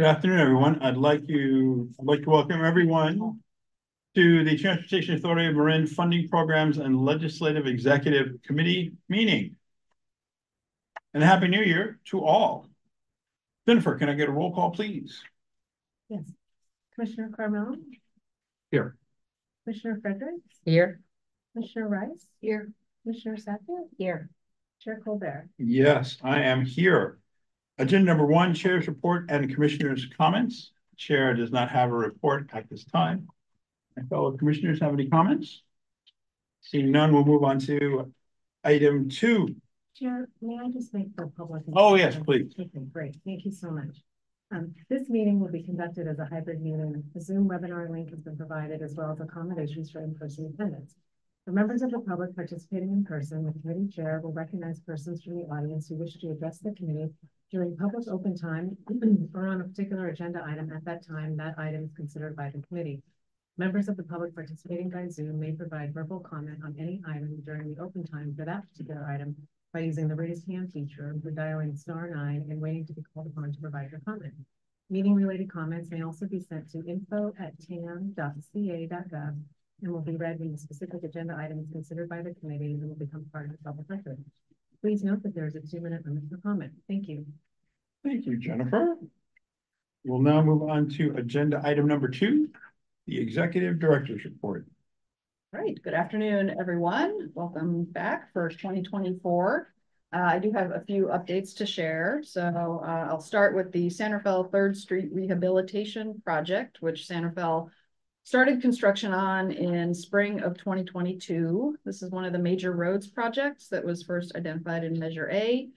Good afternoon, everyone. I'd like you, I'd like to welcome everyone to the Transportation Authority of Marin Funding Programs and Legislative Executive Committee meeting. And Happy New Year to all. Jennifer, can I get a roll call, please? Yes. Commissioner Carmel? Here. Commissioner Fredericks? Here. Commissioner Rice? Here. Commissioner Sackett? Here. Chair Colbert? Yes, I am here. Agenda number one, Chair's report and Commissioners' comments. Chair does not have a report at this time. My fellow commissioners have any comments? Seeing none, we'll move on to item two. Chair, may I just make the public? Oh, yes, please. Okay, great. Thank you so much. Um, this meeting will be conducted as a hybrid meeting. A Zoom webinar link has been provided as well as accommodations for in-person attendance. For members of the public participating in person, the committee chair will recognize persons from the audience who wish to address the committee during public open time or on a particular agenda item at that time, that item is considered by the committee. Members of the public participating by Zoom may provide verbal comment on any item during the open time for that particular item by using the raise hand feature or dialing star nine and waiting to be called upon to provide your comment. Meeting related comments may also be sent to info at tam.ca.gov and will be read when the specific agenda item is considered by the committee and will become part of the public record. Please note that there is a two minute limit for comment. Thank you. Thank you, Jennifer. We'll now move on to agenda item number two, the Executive Director's Report. All right, good afternoon, everyone. Welcome back for twenty twenty-four. Uh, I do have a few updates to share. So, uh, I'll start with the San Rafael Third Street Rehabilitation Project, which San Rafael started construction on in spring of twenty twenty-two. This is one of the major roads projects that was first identified in Measure A.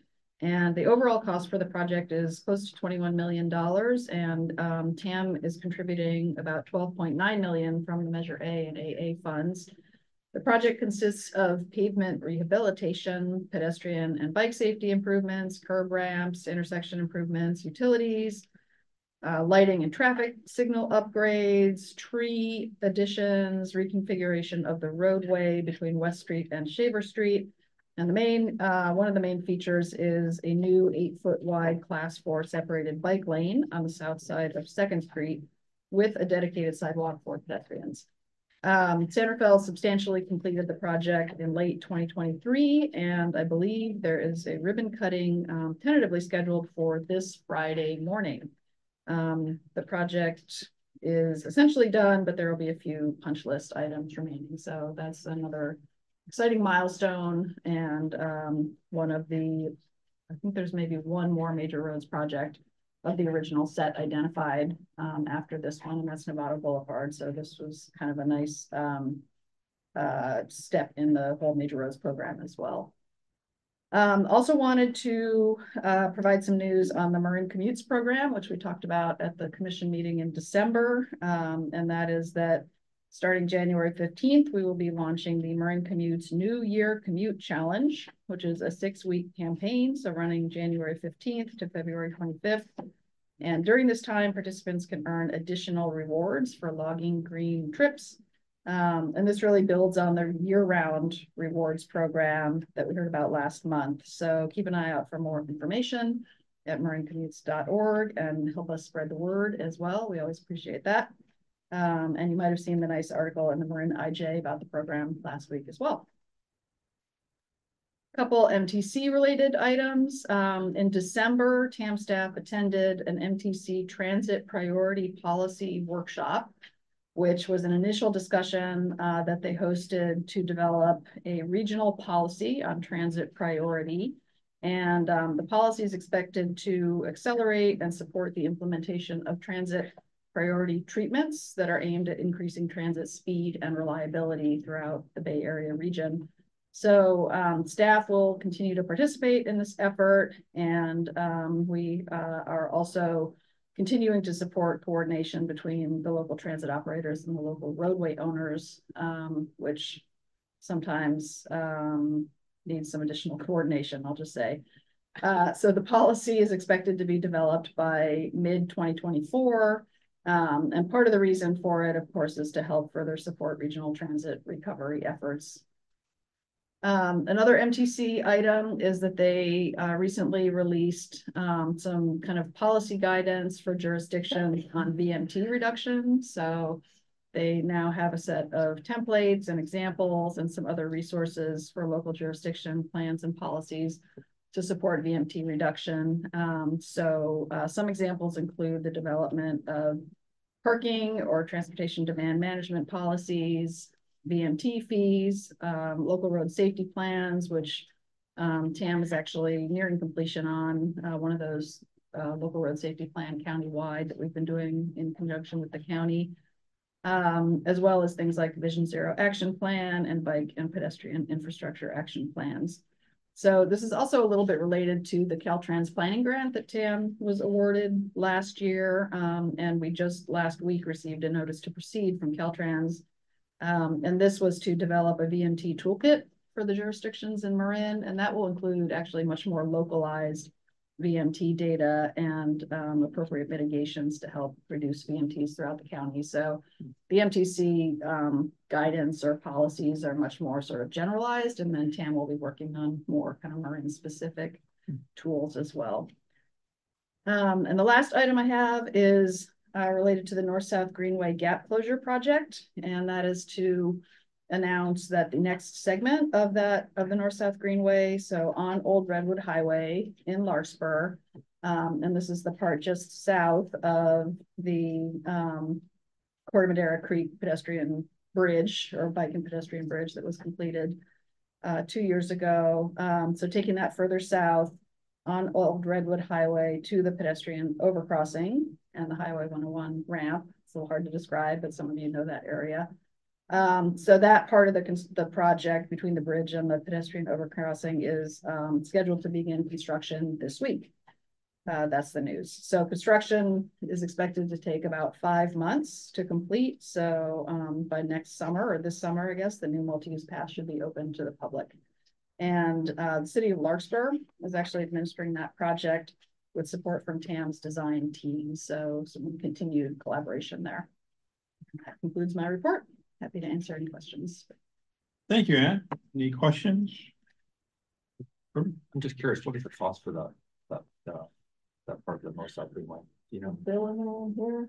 And the overall cost for the project is close to $21 million and um, TAM is contributing about 12.9 million from the Measure A and AA funds. The project consists of pavement rehabilitation, pedestrian and bike safety improvements, curb ramps, intersection improvements, utilities, uh, lighting and traffic signal upgrades, tree additions, reconfiguration of the roadway between West Street and Shaver Street, and the main, uh, one of the main features is a new eight foot wide class four separated bike lane on the south side of Second Street with a dedicated sidewalk for pedestrians. Um, San Rafael substantially completed the project in late 2023, and I believe there is a ribbon cutting um, tentatively scheduled for this Friday morning. Um, the project is essentially done, but there will be a few punch list items remaining. So that's another exciting milestone and um, one of the, I think there's maybe one more major roads project of the original set identified um, after this one, and that's Novato Boulevard. So this was kind of a nice um, uh, step in the whole major roads program as well. Um, also wanted to uh, provide some news on the Marin Commutes program, which we talked about at the commission meeting in December. Um, and that is that Starting January 15th, we will be launching the Marin Commutes New Year Commute Challenge, which is a six-week campaign, so running January 15th to February 25th. And during this time, participants can earn additional rewards for logging green trips. Um, and this really builds on the year-round rewards program that we heard about last month. So keep an eye out for more information at marincommutes.org and help us spread the word as well. We always appreciate that. Um, and you might have seen the nice article in the Marin IJ about the program last week as well. Couple MTC related items. Um, in December, TAM staff attended an MTC transit priority policy workshop, which was an initial discussion uh, that they hosted to develop a regional policy on transit priority. And um, the policy is expected to accelerate and support the implementation of transit priority treatments that are aimed at increasing transit speed and reliability throughout the Bay Area region. So um, staff will continue to participate in this effort, and um, we uh, are also continuing to support coordination between the local transit operators and the local roadway owners, um, which sometimes um, needs some additional coordination, I'll just say. Uh, so the policy is expected to be developed by mid 2024 um, and part of the reason for it, of course, is to help further support regional transit recovery efforts. Um, another MTC item is that they uh recently released um some kind of policy guidance for jurisdictions on VMT reduction, so. They now have a set of templates and examples and some other resources for local jurisdiction plans and policies. To support VMT reduction, um, so uh some examples include the development of. Parking or transportation demand management policies, VMT fees, um, local road safety plans, which. Um, TAM is actually nearing completion on, uh, one of those, uh, local road safety plan countywide that we've been doing in conjunction with the county. Um, as well as things like Vision Zero Action Plan and Bike and Pedestrian Infrastructure Action Plans. So this is also a little bit related to the Caltrans planning grant that TAM was awarded last year. Um, and we just last week received a notice to proceed from Caltrans. Um, and this was to develop a VMT toolkit for the jurisdictions in Marin, and that will include actually much more localized VMT data and um, appropriate mitigations to help reduce VMTs throughout the county. So the MTC um, guidance or policies are much more sort of generalized, and then TAM will be working on more kind of Marin specific tools as well. Um, and the last item I have is uh, related to the North-South Greenway Gap Closure Project, and that is to announce that the next segment of that, of the North-South Greenway, so on Old Redwood Highway in Larkspur, um, and this is the part just south of the, um, Corte Madera Creek pedestrian bridge or bike and pedestrian bridge that was completed uh, two years ago. Um, so taking that further south on Old Redwood Highway to the pedestrian overcrossing and the Highway 101 ramp. It's a little hard to describe, but some of you know that area. Um, so that part of the, the project between the bridge and the pedestrian overcrossing is um, scheduled to begin construction this week. Uh, that's the news. So construction is expected to take about five months to complete. So um, by next summer or this summer, I guess, the new multi-use path should be open to the public. And uh, the city of Larkspur is actually administering that project with support from TAM's design team. So some continued collaboration there. That concludes my report. Happy to answer any questions. Thank you, Anne. Any questions? I'm just curious, what is the cost for that, that, uh, that part of the north-south greenway, you know? Bill, anyone here?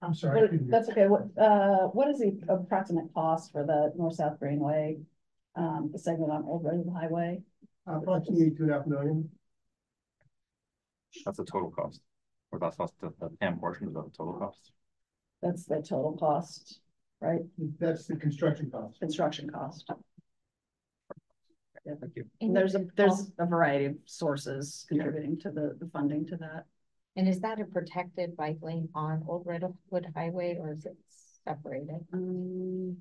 I'm sorry. I What- couldn't. That's okay. What, uh, what is the approximate cost for the north-south greenway? Um, the segment on Old Redwood Highway? Approximately two and a half million. That's the total cost. Or that's, that's the, the TAM portion of the total cost. That's the total cost, right? That's the construction cost. Construction cost. Thank you. And there's a, there's a variety of sources contributing to the, the funding to that. And is that a protected bike lane on Old Redwood Highway or is it separated? Um,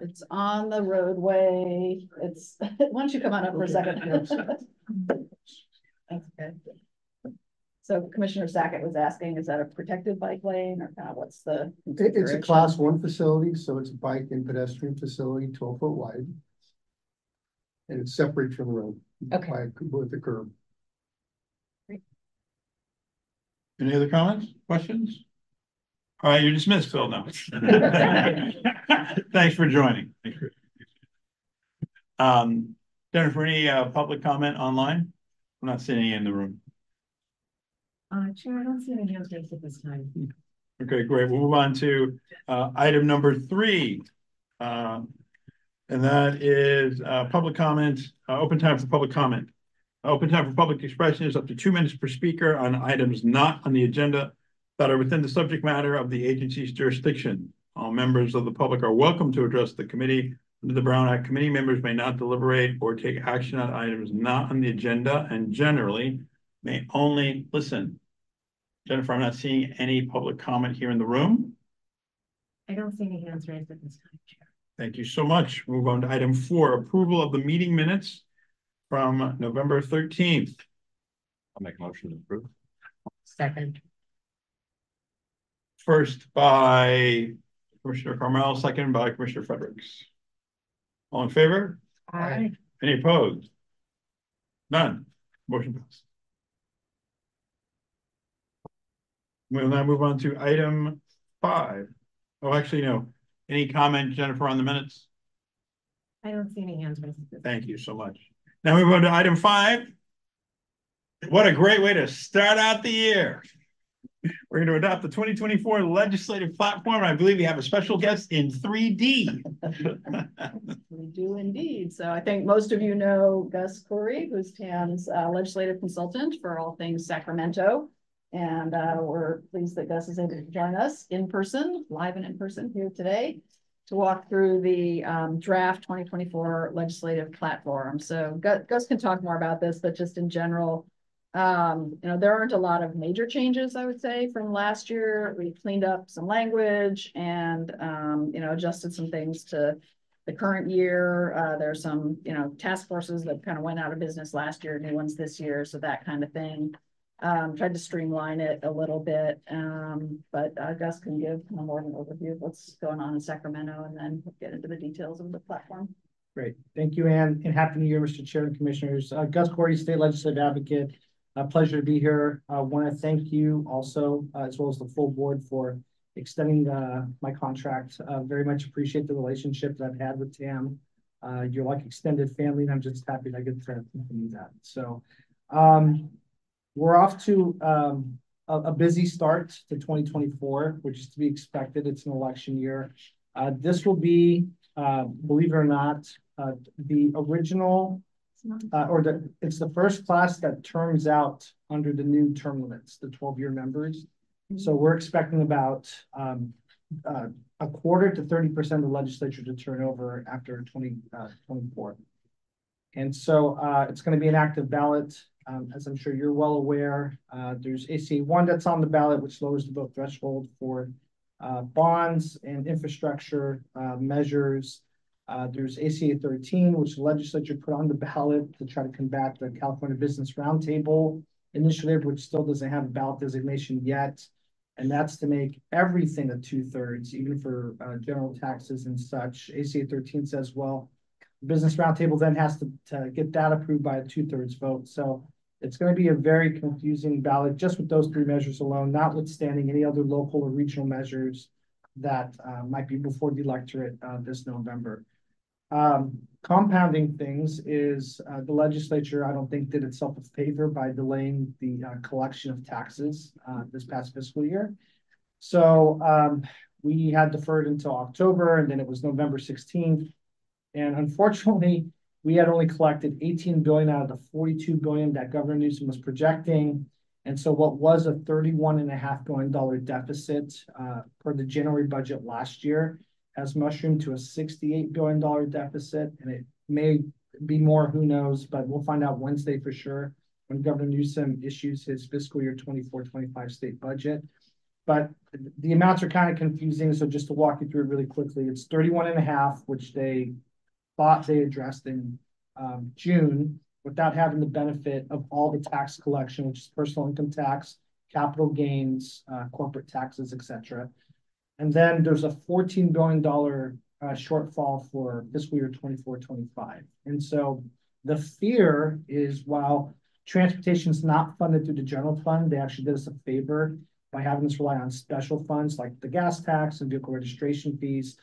it's on the roadway. It's, why don't you come on up for a second? That's okay. So Commissioner Sackett was asking, is that a protected bike lane or kind of what's the? It's a class one facility, so it's a bike and pedestrian facility, twelve foot wide. And it's separate from the road. Okay. By, with the curb. Any other comments, questions? All right, you're dismissed, Phil, now. Thanks for joining. Thanks for- Um, Jennifer, any uh public comment online? I'm not seeing any in the room. Uh, Chair, I don't see any raised at this time. Okay, great. We'll move on to uh item number three. Um, and that is uh public comment, uh open time for public comment. Open time for public expression is up to two minutes per speaker on items not on the agenda that are within the subject matter of the agency's jurisdiction. All members of the public are welcome to address the committee. Under the Brown Act, committee members may not deliberate or take action on items not on the agenda and generally may only listen. Jennifer, I'm not seeing any public comment here in the room. I don't see any hands raised at this time, Chair. Thank you so much. Move on to item four, approval of the meeting minutes from November thirteenth. I'll make a motion to approve. Second. First by Commissioner Carmel, second by Commissioner Fredericks. All in favor? Aye. Any opposed? None. Motion passed. We'll now move on to item five. Oh, actually, no. Any comment, Jennifer, on the minutes? I don't see any hands raised. Thank you so much. Now we move on to item five. What a great way to start out the year. We're going to adopt the twenty twenty-four legislative platform. I believe we have a special guest in three D. We do indeed. So I think most of you know Gus Khouri, who's TAM's uh, legislative consultant for all things Sacramento. And uh, we're pleased that Gus is able to join us in person, live and in person here today to walk through the um, draft twenty twenty-four legislative platform. So Gus, can talk more about this, but just in general, um, you know, there aren't a lot of major changes, I would say, from last year. We cleaned up some language and, um, you know, adjusted some things to the current year. Uh, there's some, you know, task forces that kind of went out of business last year, new ones this year, so that kind of thing. Um, tried to streamline it a little bit, um, but uh, Gus can give kind of more of an overview of what's going on in Sacramento and then get into the details of the platform. Great. Thank you, Anne, and happy new year, Mr. Chair and Commissioners. Uh, Gus Khouri, State Legislative Advocate. A pleasure to be here. I want to thank you also, uh, as well as the full board for extending, uh, my contract. Uh, very much appreciate the relationship that I've had with Tam. Uh, you're like extended family, and I'm just happy that I get to continue that. So, um, we're off to, um, a, a busy start to twenty twenty-four, which is to be expected. It's an election year. Uh, this will be, uh, believe it or not, uh, the original uh, or the, it's the first class that terms out under the new term limits, the twelve-year members. So we're expecting about, um, uh, a quarter to thirty percent of the legislature to turn over after twenty, uh. And so, uh, it's gonna be an active ballot, um, as I'm sure you're well aware, uh, there's ACA one that's on the ballot, which lowers the vote threshold for uh, bonds and infrastructure, uh, measures. Uh, there's ACA thirteen, which the legislature put on the ballot to try to combat the California Business Roundtable initiative, which still doesn't have a ballot designation yet. And that's to make everything a two thirds, even for uh, general taxes and such. ACA thirteen says, well, Business Roundtable then has to, to get that approved by a two thirds vote. So it's going to be a very confusing ballot just with those three measures alone, notwithstanding any other local or regional measures that uh, might be before the electorate uh, this November. Um, compounding things is uh, the legislature, I don't think, did itself a favor by delaying the uh, collection of taxes uh, this past fiscal year. So um, we had deferred until October and then it was November 16th. And unfortunately, we had only collected 18 billion out of the 42 billion that Governor Newsom was projecting. And so what was a 31 and a half billion dollar deficit uh, for the January budget last year has mushroomed to a $68 billion deficit, and it may be more, who knows, but we'll find out Wednesday for sure when Governor Newsom issues his fiscal year 24-25 state budget. But the amounts are kind of confusing, so just to walk you through it really quickly, it's 31 and a half, which they thought they addressed in um, June without having the benefit of all the tax collection, which is personal income tax, capital gains, uh, corporate taxes, etc. And then there's a $14 billion uh, shortfall for fiscal year 24, 25. And so the fear is while transportation is not funded through the general fund, they actually did us a favor by having us rely on special funds like the gas tax and vehicle registration fees,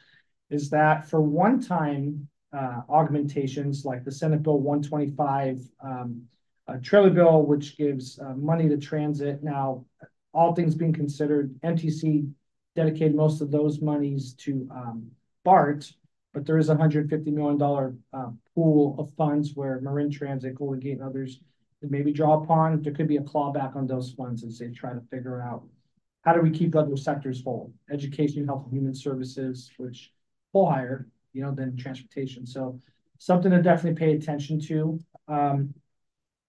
is that for one-time uh, augmentations like the Senate Bill 125 um, uh, trailer bill, which gives uh, money to transit. Now, all things being considered, MTC dedicated most of those monies to um, BART, but there is a hundred fifty million dollar uh, pool of funds where Marin Transit, Golden Gate, and others maybe draw upon. There could be a clawback on those funds as they try to figure out how do we keep other sectors whole? Education, health, and human services, which pull higher, you know, than transportation. So something to definitely pay attention to. Um,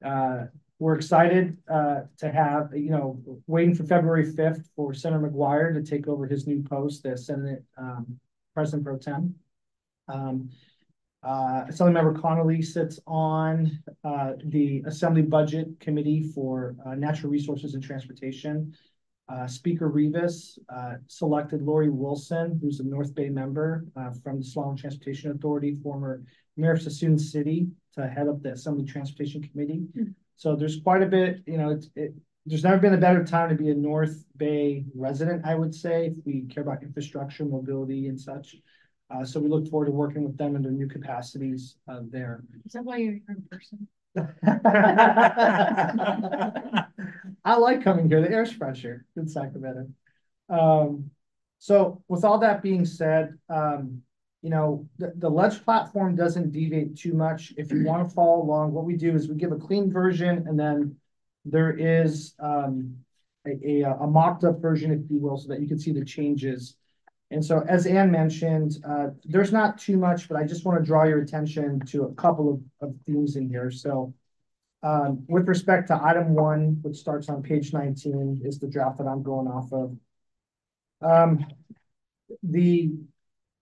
uh, we're excited uh, to have, you know, waiting for February 5th for Senator McGuire to take over his new post as Senate um, President Pro Tem. Um, uh, Assemblymember Connolly sits on uh, the Assembly Budget Committee for uh, Natural Resources and Transportation. Uh, Speaker Rivas uh, selected Lori Wilson, who's a North Bay member uh, from the Solano Transportation Authority, former mayor of Suisun City, to head up the Assembly Transportation Committee. Mm -hmm. So there's quite a bit, you know, it's, it, there's never been a better time to be a North Bay resident, I would say, if we care about infrastructure, mobility and such. Uh, so we look forward to working with them in their new capacities, uh, there. Is that why you're here in person? I like coming here. The air's fresher in Sacramento. Um, so with all that being said, um, you know, the, the Ledge platform doesn't deviate too much. If you want to follow along, what we do is we give a clean version and then there is, um, a, a, a mocked up version, if you will, so that you can see the changes. And so as Anne mentioned, uh, there's not too much, but I just want to draw your attention to a couple of, of themes in here. So um, with respect to item one, which starts on page nineteen, is the draft that I'm going off of. Um, the,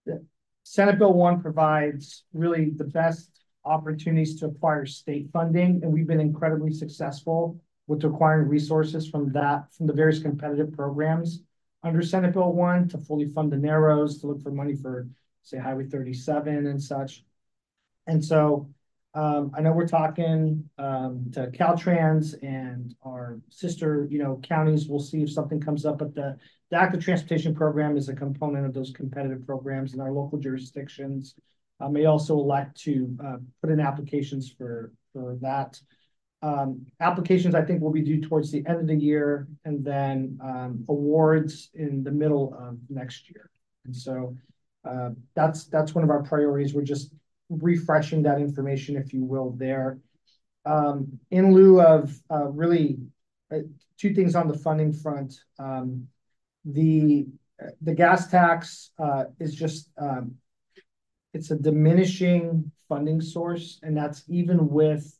the Senate Bill one provides really the best opportunities to acquire state funding, and we've been incredibly successful with acquiring resources from that, from the various competitive programs under Senate Bill one to fully fund the narrows, to look for money for, say, Highway thirty-seven and such. And so, um, I know we're talking, um, to Caltrans and our sister, you know, counties. We'll see if something comes up, but the, the active transportation program is a component of those competitive programs in our local jurisdictions. Uh, may also elect to, uh, put in applications for, for that. Um, applications, I think, will be due towards the end of the year and then, um, awards in the middle of next year. And so, uh, that's, that's one of our priorities. We're just refreshing that information, if you will, there. Um, in lieu of, uh, really, uh, two things on the funding front. Um, the, the gas tax, uh, is just, um, it's a diminishing funding source, and that's even with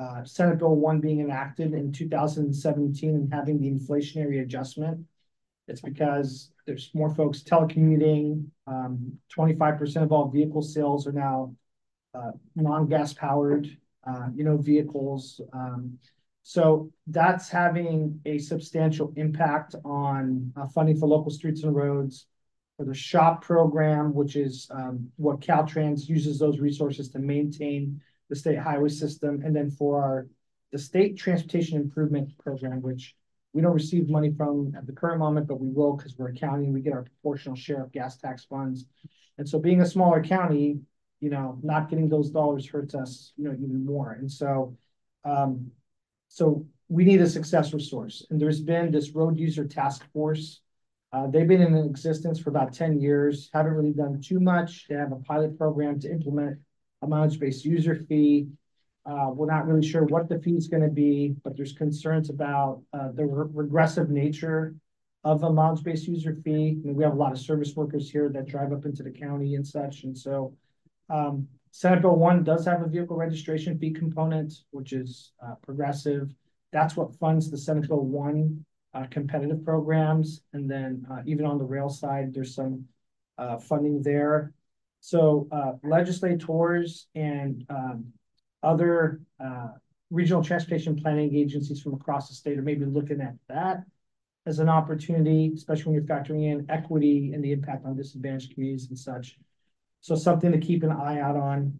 uh, Senate Bill one being enacted in two thousand seventeen and having the inflationary adjustment. It's because there's more folks telecommuting. Um, twenty-five percent of all vehicle sales are now uh, non-gas powered, uh, you know, vehicles. Um, so that's having a substantial impact on uh, funding for local streets and roads. For the SHOPP program, which is um, what Caltrans uses those resources to maintain the state highway system, and then for our the state transportation improvement program, which we don't receive money from at the current moment, but we will because we're a county and we get our proportional share of gas tax funds. And so being a smaller county, you know, not getting those dollars hurts us, you know, even more. And so, um, so we need a success resource. And there's been this road user task force. Uh, they've been in existence for about 10 years, haven't really done too much. They have a pilot program to implement a mileage-based user fee. Uh, we're not really sure what the fee is going to be, but there's concerns about uh, the re regressive nature of a mileage-based user fee. I mean, we have a lot of service workers here that drive up into the county and such, and so um, Senate Bill one does have a vehicle registration fee component, which is uh, progressive. That's what funds the Senate Bill one uh, competitive programs, and then uh, even on the rail side, there's some uh, funding there. So uh, legislators and um, other uh, regional transportation planning agencies from across the state are maybe looking at that as an opportunity, especially when you're factoring in equity and the impact on disadvantaged communities and such. So something to keep an eye out on.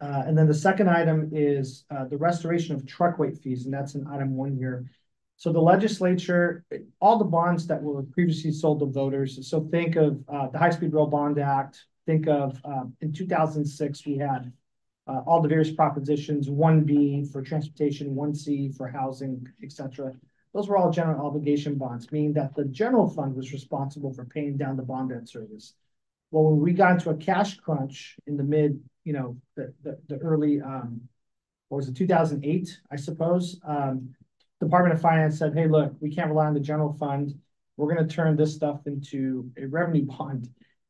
Uh, and then the second item is uh, the restoration of truck weight fees, and that's an item one here. So the legislature, all the bonds that were previously sold to voters. So think of uh, the High Speed Rail Bond Act, think of um, in 2006, we had uh, all the various propositions, 1B for transportation, 1C for housing, etc. Those were all general obligation bonds, meaning that the general fund was responsible for paying down the bond debt service. Well, when we got into a cash crunch in the mid, you know, the, the, the early, um, what was it, 2008, I suppose, um, Department of Finance said, hey, look, we can't rely on the general fund. We're going to turn this stuff into a revenue bond.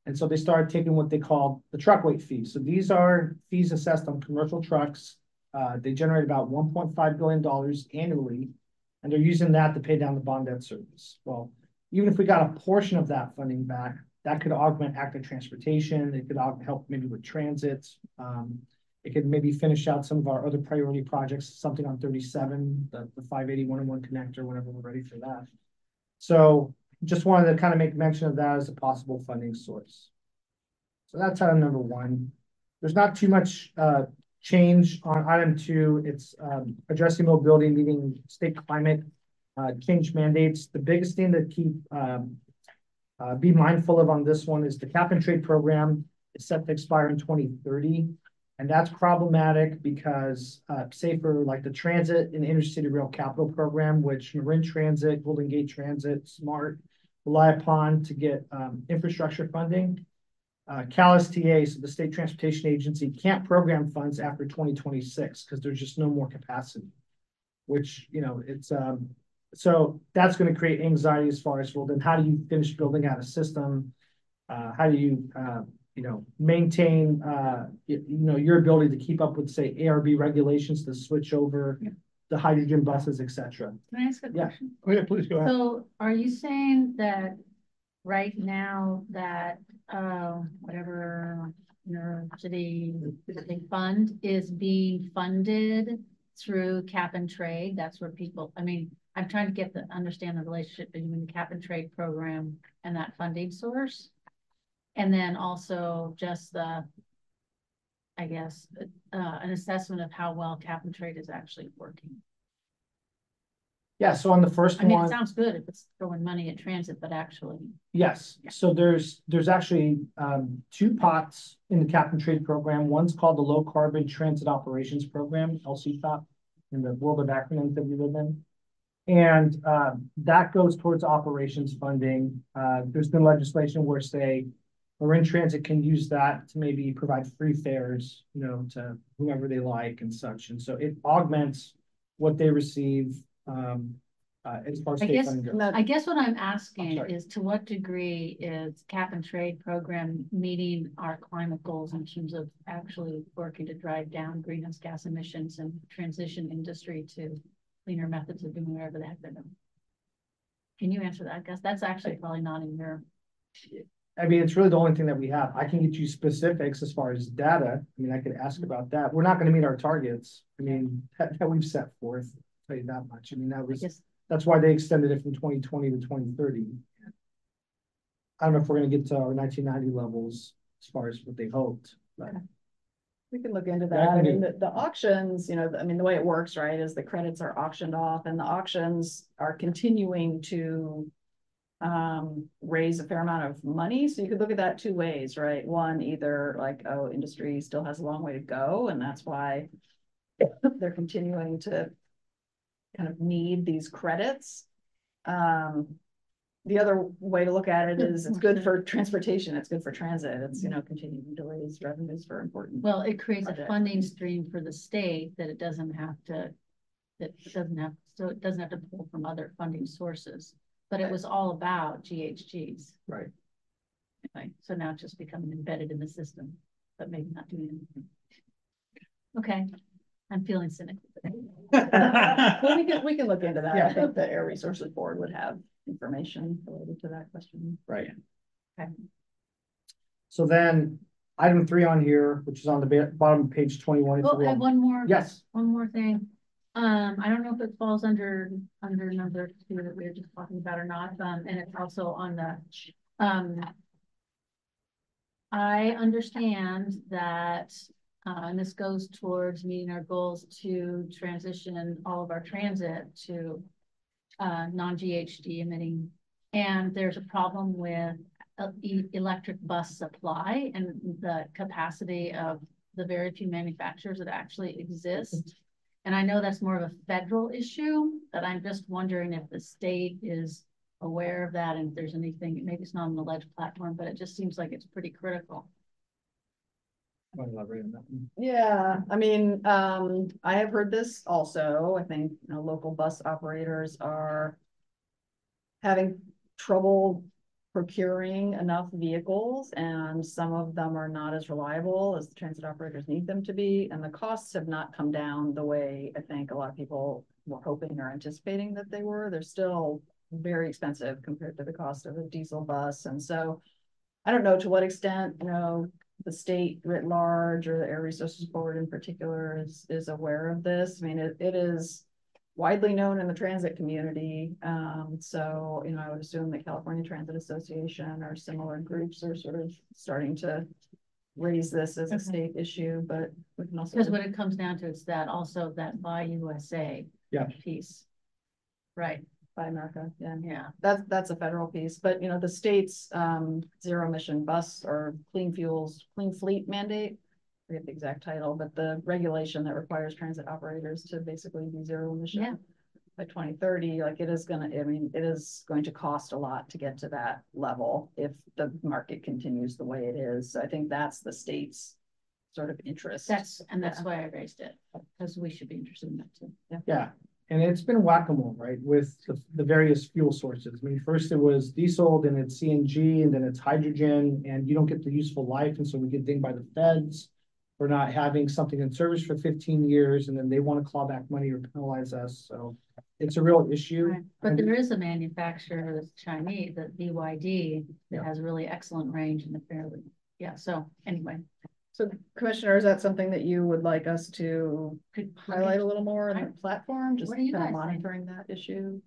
And so they started taking what they called the truck weight fees. So these are fees assessed on commercial trucks. Uh, they generate about $1.5 billion annually, and they're using that to pay down the bond debt service. Well, even if we got a portion of that funding back, that could augment active transportation. It could help maybe with transit. Um, it could maybe finish out some of our other priority projects, something on 37, the, the 580 101 connector, whenever we're ready for that. So just wanted to kind of make mention of that as a possible funding source. So that's item number one. There's not too much uh, change on item two. It's um, addressing mobility, meeting state climate uh, change mandates. The biggest thing to keep um, uh, be mindful of on this one is the cap and trade program is set to expire in twenty thirty. And that's problematic because, uh, say for like the transit and intercity rail capital program, which Marin Transit, Golden Gate Transit, Smart rely upon to get, um, infrastructure funding. Uh, CalSTA, so the State Transportation Agency, can't program funds after twenty twenty-six because there's just no more capacity. Which, you know, it's, um, so that's gonna create anxiety as far as, well, then how do you finish building out a system? Uh, how do you, uh, you know, maintain, uh, you, you know, your ability to keep up with, say, ARB regulations to switch over Yeah. The hydrogen buses, et cetera. Can I ask a Yeah. question? Oh, yeah, please go ahead. So are you saying that right now that, uh, whatever, university fund is being funded through cap and trade? That's where people, I mean, I'm trying to get the, understand the relationship between the cap and trade program and that funding source. And then also just the, I guess, uh, an assessment of how well cap and trade is actually working. Yeah, so on the first I mean, it one, sounds good if it's throwing money at transit, but actually. yes, so there's, there's actually, um, two pots in the cap and trade program. One's called the Low Carbon Transit Operations Program, LCTOP, in the world of acronyms that we live in. And, um, that goes towards operations funding. Uh, there's been legislation where say, Marin Transit can use that to maybe provide free fares, you know, to whoever they like and such. And so it augments what they receive, um, uh, as far as I state guess- funding goes. I guess what I'm asking sorry. is to what degree is cap and trade program meeting our climate goals in terms of actually working to drive down greenhouse gas emissions and transition industry to cleaner methods of doing whatever the heck they're doing? Can you answer that? I guess that's actually probably not in your, I mean, it's really the only thing that we have. I can get you specifics as far as data. I mean, I could ask about that. We're not gonna meet our targets. I mean, that, that we've set forth, tell you that much. I mean, that was, guess, that's why they extended it from twenty twenty to twenty thirty. I don't know if we're gonna get to our nineteen ninety levels as far as what they hoped, but We can look into Yeah, I that. I mean, the, the auctions, you know, I mean, the way it works, right, is the credits are auctioned off and the auctions are continuing to um, raise a fair amount of money. So you could look at that two ways, right? One, either like, oh, industry still has a long way to go and that's why they're continuing to kind of need these credits. Um, the other way to look at it is it's good for transportation, it's good for transit, it's, you know, continuing to raise revenues for important. well, it creates a funding stream for the state that it doesn't have to, that it doesn't have, so it doesn't have to pull from other funding sources. But it was all about GHGs. Right. Right, so now it's just becoming embedded in the system, but maybe not doing anything. Okay, I'm feeling cynical today. Well, we can, we can look into that. I Yeah. think the Air Resources Board would have information related to that question. Right. Okay. So then, item three on here, which is on the bottom of page twenty-one. if Oh, I have one more. Yes, One more thing. Um, I don't know if it falls under, under number two that we were just talking about or not, um, and it's also on the, um. I understand that, uh, and this goes towards meeting our goals to transition all of our transit to. Uh, non-GHG emitting, and there's a problem with electric bus supply and the capacity of the very few manufacturers that actually exist. And I know that's more of a federal issue, but I'm just wondering if the state is aware of that and if there's anything, maybe it's not on the ledge platform, but it just seems like it's pretty critical. Wanna elaborate on that one? Yeah, I mean, um, I have heard this also. I think, you know, local bus operators are having trouble procuring enough vehicles and some of them are not as reliable as the transit operators need them to be. And the costs have not come down the way I think a lot of people were hoping or anticipating that they were. They're still very expensive compared to the cost of a diesel bus. And so I don't know to what extent, you know, the state writ large or the Air Resources Board in particular is, is aware of this. I mean, it, it is widely known in the transit community. Um, so, you know, I would assume the California Transit Association or similar groups are sort of starting to raise this as a Okay. state issue, but we can also. Because what it comes down to is that also that buy USA. Yeah. Piece. Right, By America, yeah. Yeah. That's, that's a federal piece, but you know, the state's um zero emission bus or clean fuels, clean fleet mandate. I Forget the exact title, but the regulation that requires transit operators to basically be zero Yeah. emission. By twenty thirty, like it is gonna, I mean, it is going to cost a lot to get to that level if the market continues the way it is. I think that's the state's. Sort of interest. That's, and that's Yeah. why I raised it, because we should be interested in that too. Yeah, and it's been whack-a-mole, right, with the, the various fuel sources. I mean, first it was diesel, then it's CNG, and then it's hydrogen, and you don't get the useful life, and so we get dinged by the feds for not having something in service for fifteen years, and then they want to claw back money or penalize us, so it's a real issue. Right, but there is a manufacturer that's Chinese, the BYD, Yeah. that has really excellent range and a fairly, yeah, so anyway. So Commissioner, is that something that you would like us to could- highlight a little more in the platform, just What do you kind of guys think? monitoring that issue?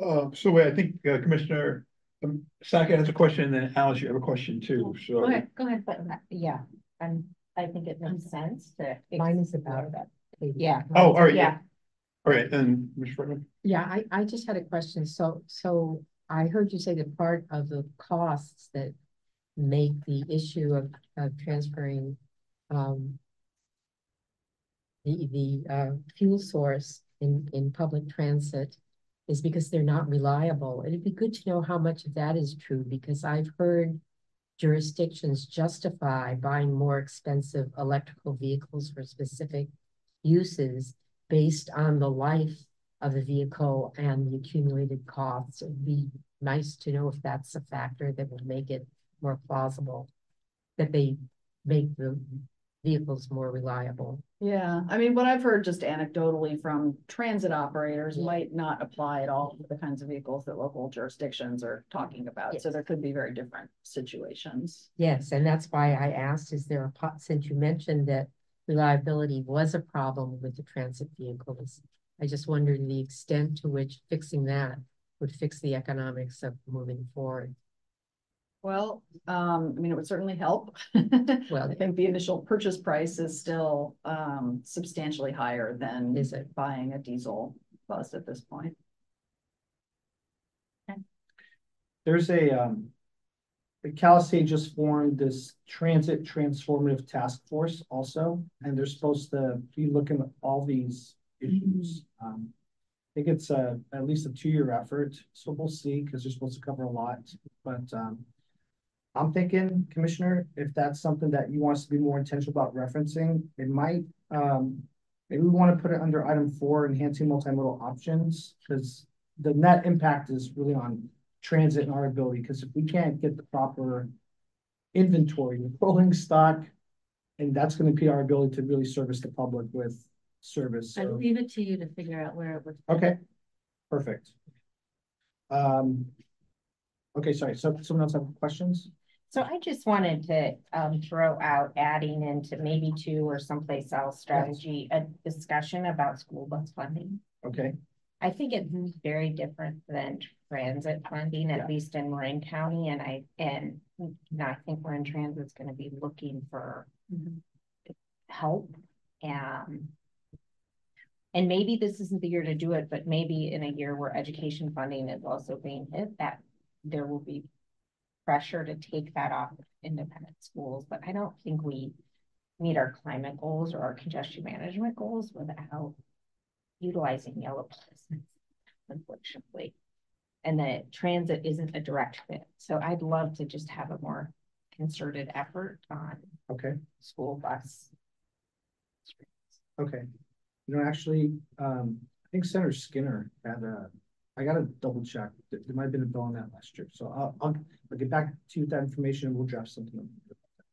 Uh, so wait, I think uh, Commissioner um, Sackett has a question, and then Alice, you have a question too, so. Go ahead, go ahead. But uh, yeah, and I think it makes sense to. Mine is about that. Yeah. Oh, all right, yeah, Yeah, all right, and Ms. Frederick? Yeah, I, I just had a question. So, so I heard you say that part of the costs that make the issue of, of transferring, um, the, the, uh, fuel source in, in public transit is because they're not reliable. It'd be good to know how much of that is true, because I've heard jurisdictions justify buying more expensive electrical vehicles for specific uses based on the life of the vehicle and the accumulated costs. It'd be nice to know if that's a factor that would make it more plausible. That they make the vehicles more reliable. Yeah, I mean, what I've heard just anecdotally from transit operators Yeah. might not apply at all to the kinds of vehicles that local jurisdictions are talking about. So there could be very different situations. Yes, and that's why I asked, is there a pot, since you mentioned that reliability was a problem with the transit vehicles. I just wondered the extent to which fixing that would fix the economics of moving forward. Well, um, I mean, it would certainly help. Well, I think the initial purchase price is still um substantially higher than Is it? buying a diesel bus at this point. There's a, um, the CalSTA just formed this transit transformative task force also, and they're supposed to be looking at all these issues. Um, I think it's a, at least a two-year effort, so we'll see, because they're supposed to cover a lot, but, um, I'm thinking, Commissioner, if that's something that you want us to be more intentional about referencing, it might, um, maybe we want to put it under item four, enhancing multimodal options, because the net impact is really on transit and our ability, because if we can't get the proper inventory, rolling stock, and that's gonna be our ability to really service the public with service, I leave it to you to figure out where it would. okay, perfect. Um, okay, sorry, so someone else have questions? So I just wanted to um throw out adding into maybe two or someplace else strategy, a discussion about school bus funding. Okay, I think it's very different than transit funding, Yeah. at least in Marin County, and I, and you know, I think Marin Transit's gonna be looking for Mhm. help and and maybe this isn't the year to do it, but maybe in a year where education funding is also being hit, that there will be pressure to take that off independent schools, but I don't think we meet our climate goals or our congestion management goals without utilizing yellow buses, unfortunately. And that transit isn't a direct fit, so I'd love to just have a more concerted effort on okay, school bus. okay. You know, actually, um, I think Senator Skinner had a, I gotta double check, there, there might have been a bill on that last year, so I'll, I'll, I'll get back to you with that information and we'll draft something. up about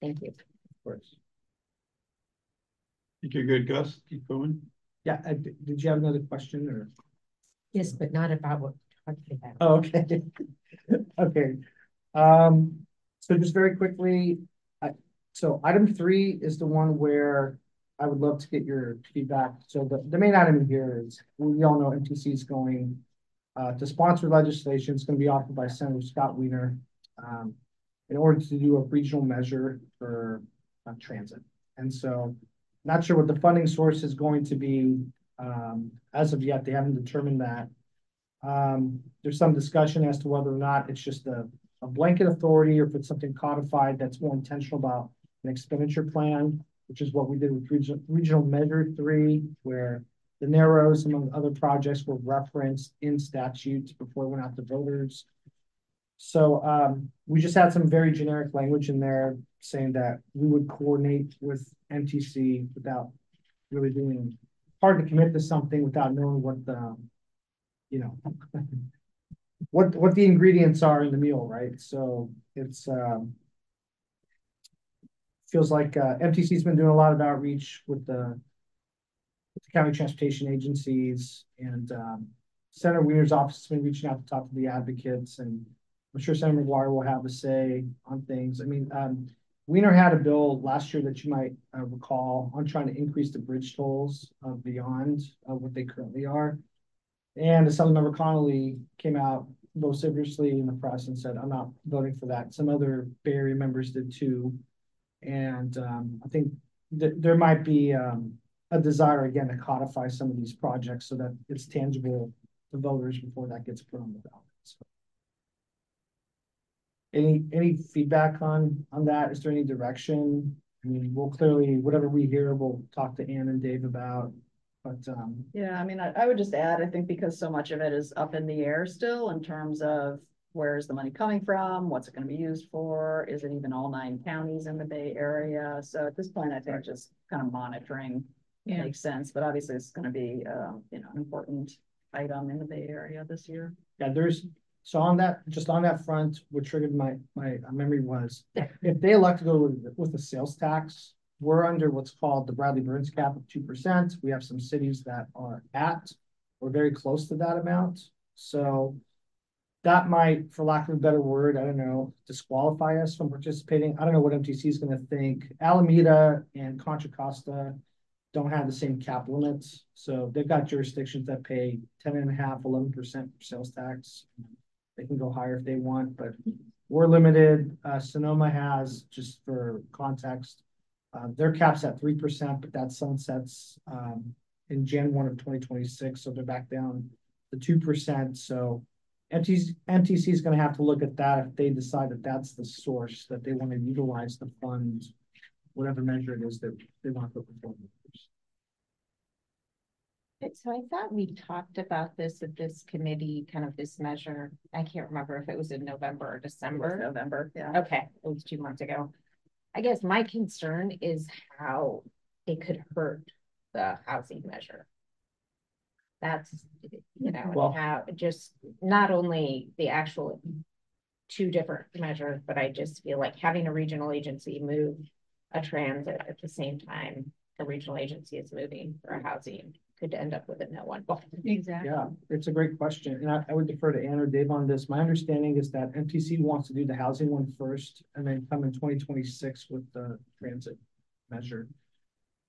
Thank you. Of course. Think you're good, Gus? Keep going. Yeah, uh, did did you have another question or? Yes, but not about what we're talking about. Oh, okay. Okay. Um, so just very quickly, I, so item three is the one where I would love to get your feedback. So the, the main item here is, we all know MTC is going uh, to sponsor legislation. It's gonna be offered by Senator Scott Wiener um, in order to do a regional measure for uh, transit. And so not sure what the funding source is going to be. Um, as of yet, they haven't determined that. Um, there's some discussion as to whether or not it's just a, a blanket authority or if it's something codified that's more intentional about an expenditure plan, which is what we did with regional, regional measure three, where the narrows among other projects were referenced in statutes before it went out to voters. So um, we just had some very generic language in there saying that we would coordinate with MTC without really doing, hard to commit to something without knowing what the, you know, what, what the ingredients are in the meal, right? So it's, um, feels like uh, MTC's been doing a lot of outreach with the, with the county transportation agencies and um, Senator Wiener's office has been reaching out to talk to the advocates and I'm sure Senator McGuire will have a say on things. I mean, um, Wiener had a bill last year that you might uh, recall on trying to increase the bridge tolls uh, beyond uh, what they currently are. And Assemblymember Connolly came out vociferously in the press and said, I'm not voting for that. Some other Bay Area members did too. And um, I think that there might be um, a desire again to codify some of these projects so that it's tangible to voters before that gets put on the ballot. So. Any, any feedback on, on that? Is there any direction? I mean, we'll clearly, whatever we hear, we'll talk to Anne and Dave about, but, um, Yeah, I mean, I, I would just add, I think because so much of it is up in the air still in terms of where's the money coming from? What's it gonna be used for? Is it even all nine counties in the Bay Area? So at this point, I think just kind of monitoring Yeah. makes sense, but obviously it's gonna be, uh, you know, an important item in the Bay Area this year. yeah, there's, so on that, just on that front, what triggered my, my memory was, if they elect to go with, with the sales tax, we're under what's called the Bradley Burns cap of two percent. We have some cities that are at or very close to that amount. So that might, for lack of a better word, I don't know, disqualify us from participating. I don't know what MTC is going to think. Alameda and Contra Costa don't have the same cap limits. So they've got jurisdictions that pay 10 and a half, 11% for sales tax. They can go higher if they want, but we're limited. Uh, Sonoma has, just for context, uh, their cap's at 3%, but that sunsets um, in Jan 1 of 2026. So they're back down to 2%. So MTC, MTC is going to have to look at that if they decide that that's the source that they want to utilize the fund whatever measure it is that they want to put before them. So I thought we talked about this at this committee, kind of this measure. I can't remember if it was in November or It was December. November, yeah. Okay, it was two months ago. I guess my concern is how it could hurt the housing measure. That's, you know, Well- how, just not only the actual two different measures, but I just feel like having a regional agency move a transit at the same time a regional agency is moving for a housing could end up with a no one. Exactly. Yeah, it's a great question, and I, I would defer to Anne or Dave on this. My understanding is that MTC wants to do the housing one first and then come in twenty twenty-six with the transit measure.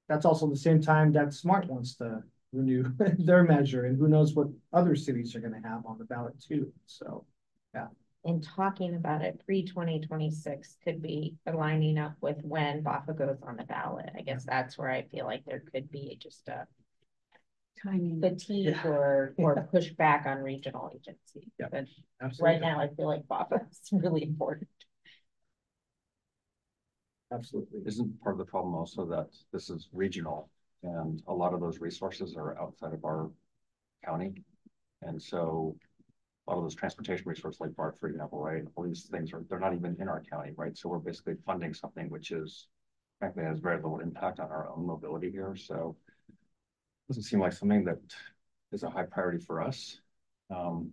That's also the same time that Smart wants to renew their measure, and who knows what other cities are gonna have on the ballot too, so. Yeah. And talking about it pre twenty twenty-six could be aligning up with when BAHFA goes on the ballot. I guess that's where I feel like there could be just a Timing. fatigue or, or pushback on regional agency. Yeah. But right now, I feel like BAHFA is really important. absolutely. Isn't part of the problem also that this is regional and a lot of those resources are outside of our county? And so a lot of those transportation resources like BART, for example, right? All these things are, they're not even in our county, right? So we're basically funding something which is frankly has very little impact on our own mobility here. So it doesn't seem like something that is a high priority for us. Um,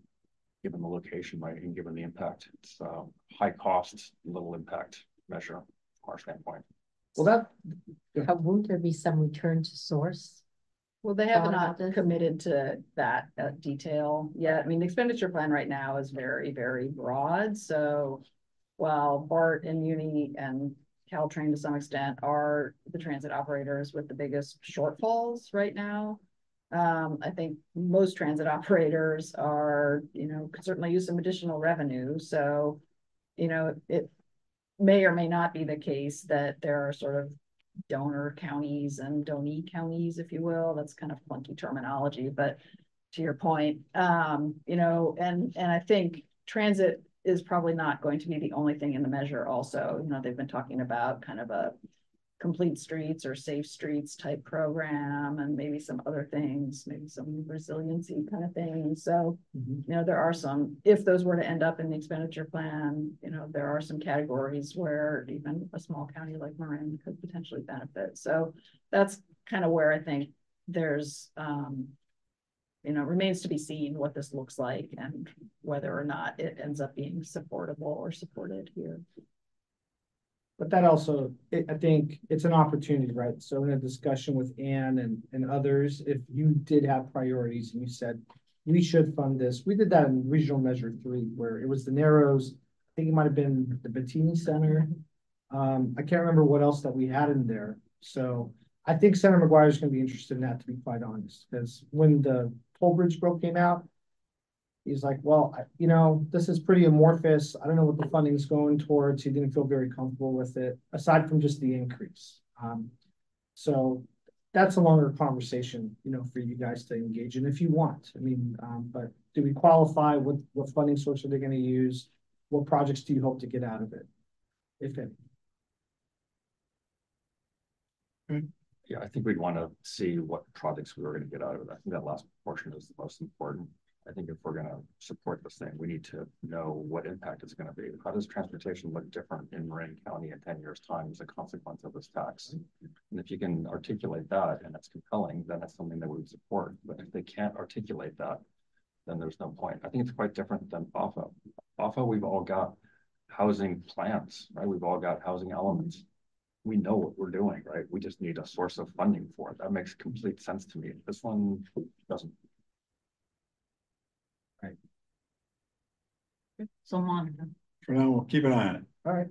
given the location, right, and given the impact, it's uh high cost, little impact measure from our standpoint. Well, that, Uh, won't there be some return to source? Well, they have Thought not this? committed to that uh, detail yet. I mean, the expenditure plan right now is very, very broad, so. While BART and Muni and Caltrain to some extent are the transit operators with the biggest shortfalls right now. Um, I think most transit operators are, you know, could certainly use some additional revenue, so. You know, it may or may not be the case that there are sort of donor counties and donee counties, if you will. That's kind of funky terminology, but to your point, um, you know, and, and I think transit is probably not going to be the only thing in the measure also. You know, they've been talking about kind of a complete streets or safe streets type program and maybe some other things, maybe some resiliency kind of things. So, Mhm. you know, there are some, if those were to end up in the expenditure plan, you know, there are some categories where even a small county like Marin could potentially benefit. So that's kind of where I think there's, um, you know, remains to be seen what this looks like and whether or not it ends up being supportable or supported here. But that also, it, I think it's an opportunity, right? So in a discussion with Anne and, and others, if you did have priorities and you said, we should fund this, we did that in regional measure three, where it was the Narrows, I think it might have been the Bettini Center. Um, I can't remember what else that we had in there. So I think Senator McGuire is gonna be interested in that, to be quite honest, because when the toll bridge broke came out, he's like, well, I- you know, this is pretty amorphous. I don't know what the funding's going towards. He didn't feel very comfortable with it, aside from just the increase. Um, so that's a longer conversation, you know, for you guys to engage in if you want. I mean, um, but do we qualify? What, what funding source are they gonna use? What projects do you hope to get out of it? If any? Yeah, I think we'd want to see what projects we were gonna get out of it. I think that last portion is the most important. I think if we're gonna support this thing, we need to know what impact it's gonna be. How does transportation look different in Marin County in ten years' time as a consequence of this tax? And if you can articulate that and it's compelling, then that's something that we would support. But if they can't articulate that, then there's no point. I think it's quite different than BAHFA. BAHFA, we've all got housing plans, right? We've all got housing elements. We know what we're doing, right? We just need a source of funding for it. That makes complete sense to me. This one doesn't. So Monica. For now, we'll keep an eye on it. All right.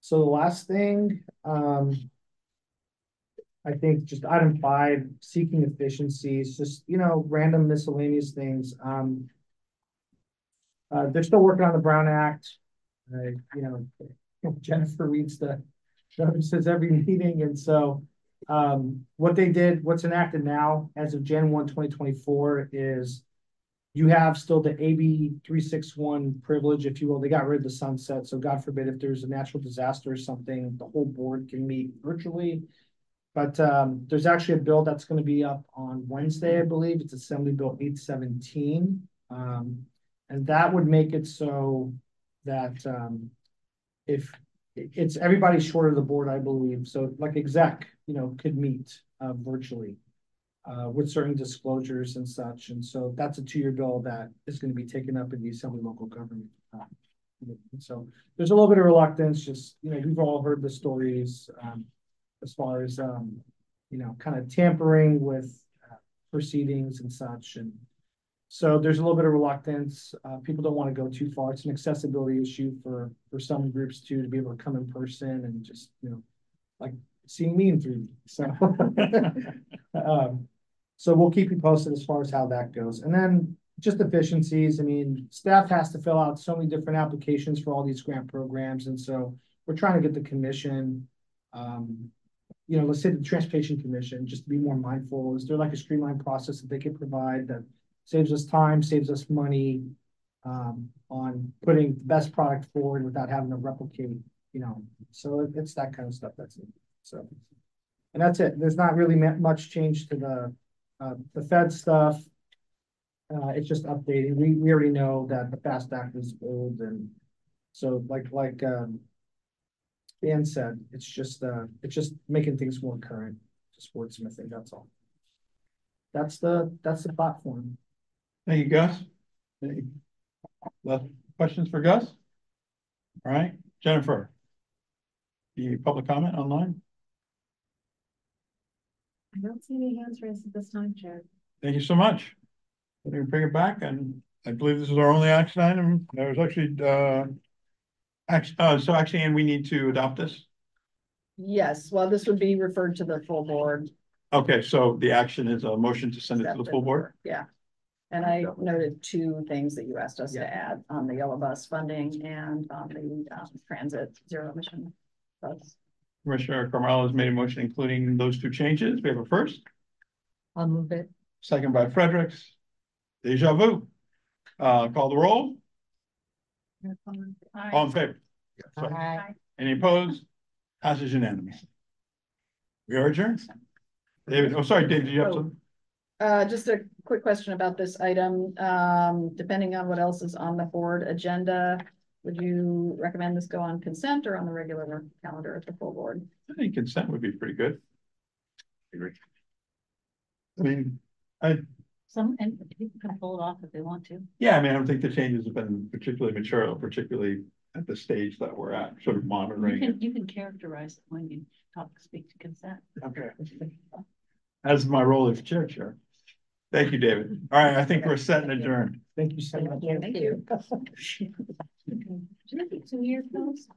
So the last thing, um. I think just item five, seeking efficiencies, just, you know, random miscellaneous things, um. Uh, they're still working on the Brown Act. Uh, you know, Jennifer reads the notices every meeting, and so. Um, what they did, what's enacted now as of Jan 1, 2024, is. You have still the AB three six one privilege, if you will. They got rid of the sunset, so God forbid if there's a natural disaster or something, the whole board can meet virtually. But um, there's actually a bill that's gonna be up on Wednesday, I believe. It's Assembly Bill eight seventeen. Um, and that would make it so that um. If it's everybody short of the board, I believe, so like exec, you know, could meet uh virtually. Uh, with certain disclosures and such, and so that's a two-year bill that is gonna be taken up in the Assembly Local Government. uh, So there's a little bit of reluctance, just, you know, we've all heard the stories, um, as far as, um, you know, kind of tampering with uh, proceedings and such, and so there's a little bit of reluctance. Uh, people don't want to go too far. It's an accessibility issue for, for some groups too, to be able to come in person and just, you know, like seeing me in three D, so. Um, so we'll keep you posted as far as how that goes. And then just efficiencies. I mean, staff has to fill out so many different applications for all these grant programs. And so we're trying to get the commission, um, you know, let's say the Transportation Commission, just to be more mindful. Is there like a streamlined process that they could provide that saves us time, saves us money um, on putting the best product forward without having to replicate, you know, so it- it's that kind of stuff that's it. So. And that's it. There's not really much change to the, uh, the Fed stuff. Uh, it's just updating. We, we already know that the FAST Act is old and so like, like, um. Dan said, it's just, uh, it's just making things more current, just wordsmithing, that's all. That's the, that's the platform. Thank you, Gus. Any questions for Gus? All right, Jennifer. The public comment online? I don't see any hands raised at this time, Chair. Thank you so much. Let me bring it back, and I believe this is our only action item. There was actually, uh. Action, uh, so actually, and we need to adopt this? Yes, well, this would be referred to the full board. Okay, so the action is a motion to send it to the full board? Yeah. And I noted two things that you asked us Yeah. to add on the yellow bus funding and on the um, transit zero emission bus. Commissioner Carmelo has made a motion including those two changes. We have a first, I'll move it. second by Fredericks. Deja vu. Uh, call the roll. All in favor? Sorry. Aye. Any opposed? Passes unanimously. We are adjourned. David, oh, sorry, David, did you have some? Uh, just a quick question about this item. Um, depending on what else is on the board agenda, would you recommend this go on consent or on the regular calendar of the full board? I think consent would be pretty good. Agree. I mean, I, Some, and people can pull it off if they want to. yeah, I mean, I don't think the changes have been particularly material, particularly at the stage that we're at, sort of monitoring it. can, you can characterize it when you talk, speak to consent. Okay. As my role as chair, chair. Thank you, David. All right, I think we're set and adjourned. Thank you so much. Thank you. Should I get some earphones?